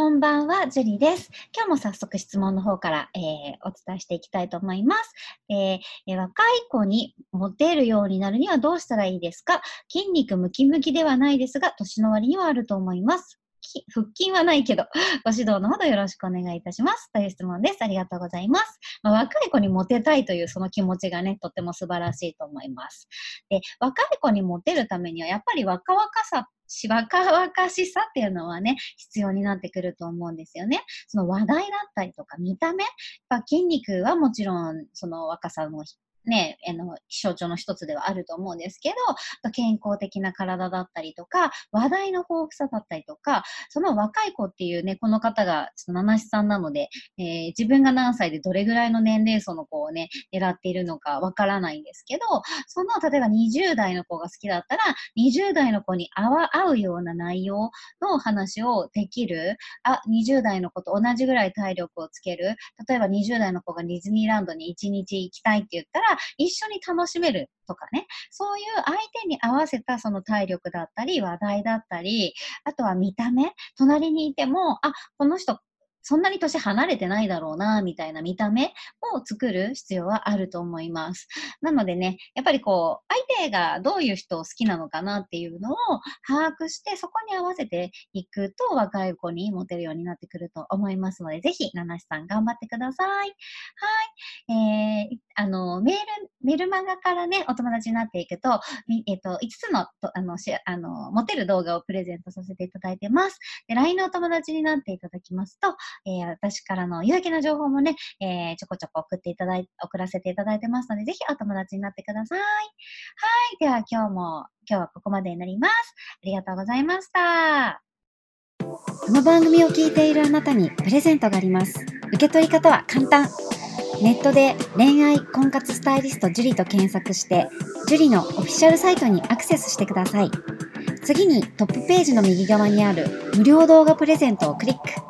こんばんは、ジュリです。今日も早速質問の方から、えー、お伝えしていきたいと思います、えー、若い子にモテるようになるにはどうしたらいいですか？筋肉ムキムキではないですが、年の割にはあると思います。腹筋はないけど、ご指導のほどよろしくお願いいたします。という質問です。ありがとうございます。まあ、若い子にモテたいというその気持ちがね、とっても素晴らしいと思います。で、若い子にモテるためには、やっぱり若々さし若々しさっていうのはね、必要になってくると思うんですよね。その話題だったりとか見た目、筋肉はもちろんその若さのね、あの、象徴の一つではあると思うんですけど、健康的な体だったりとか、話題の豊富さだったりとか、その若い子っていうね、この方が、ちょっと七七さんなので、えー、自分が何歳でどれぐらいの年齢層の子をね、狙っているのかわからないんですけど、その、例えば20代の子が好きだったら、20代の子に合わ合うような内容の話をできる、あ、20代の子と同じぐらい体力をつける、例えば20代の子がディズニーランドに1日行きたいって言ったら、一緒に楽しめるとかね、そういう相手に合わせたその体力だったり、話題だったり、あとは見た目、隣にいても、あ、この人そんなに年離れてないだろうな、みたいな見た目を作る必要はあると思います。なのでね、やっぱりこう、相手がどういう人を好きなのかなっていうのを把握して、そこに合わせていくと若い子にモテるようになってくると思いますので、ぜひ、七七さん頑張ってください。はい。えー、あの、メール、メルマガからね、お友達になっていくと、えっ、ー、と、5つの、あの、しあの、モテる動画をプレゼントさせていただいてます。で、LINE のお友達になっていただきますと、えー、私からの有益な情報もね、えー、ちょこちょこ送っていただい、送らせていただいてますので、ぜひお友達になってください。はい。では今日も、今日はここまでになります。ありがとうございました。この番組を聞いているあなたにプレゼントがあります。受け取り方は簡単。ネットで恋愛婚活スタイリスト樹と検索して、樹里のオフィシャルサイトにアクセスしてください。次にトップページの右側にある無料動画プレゼントをクリック。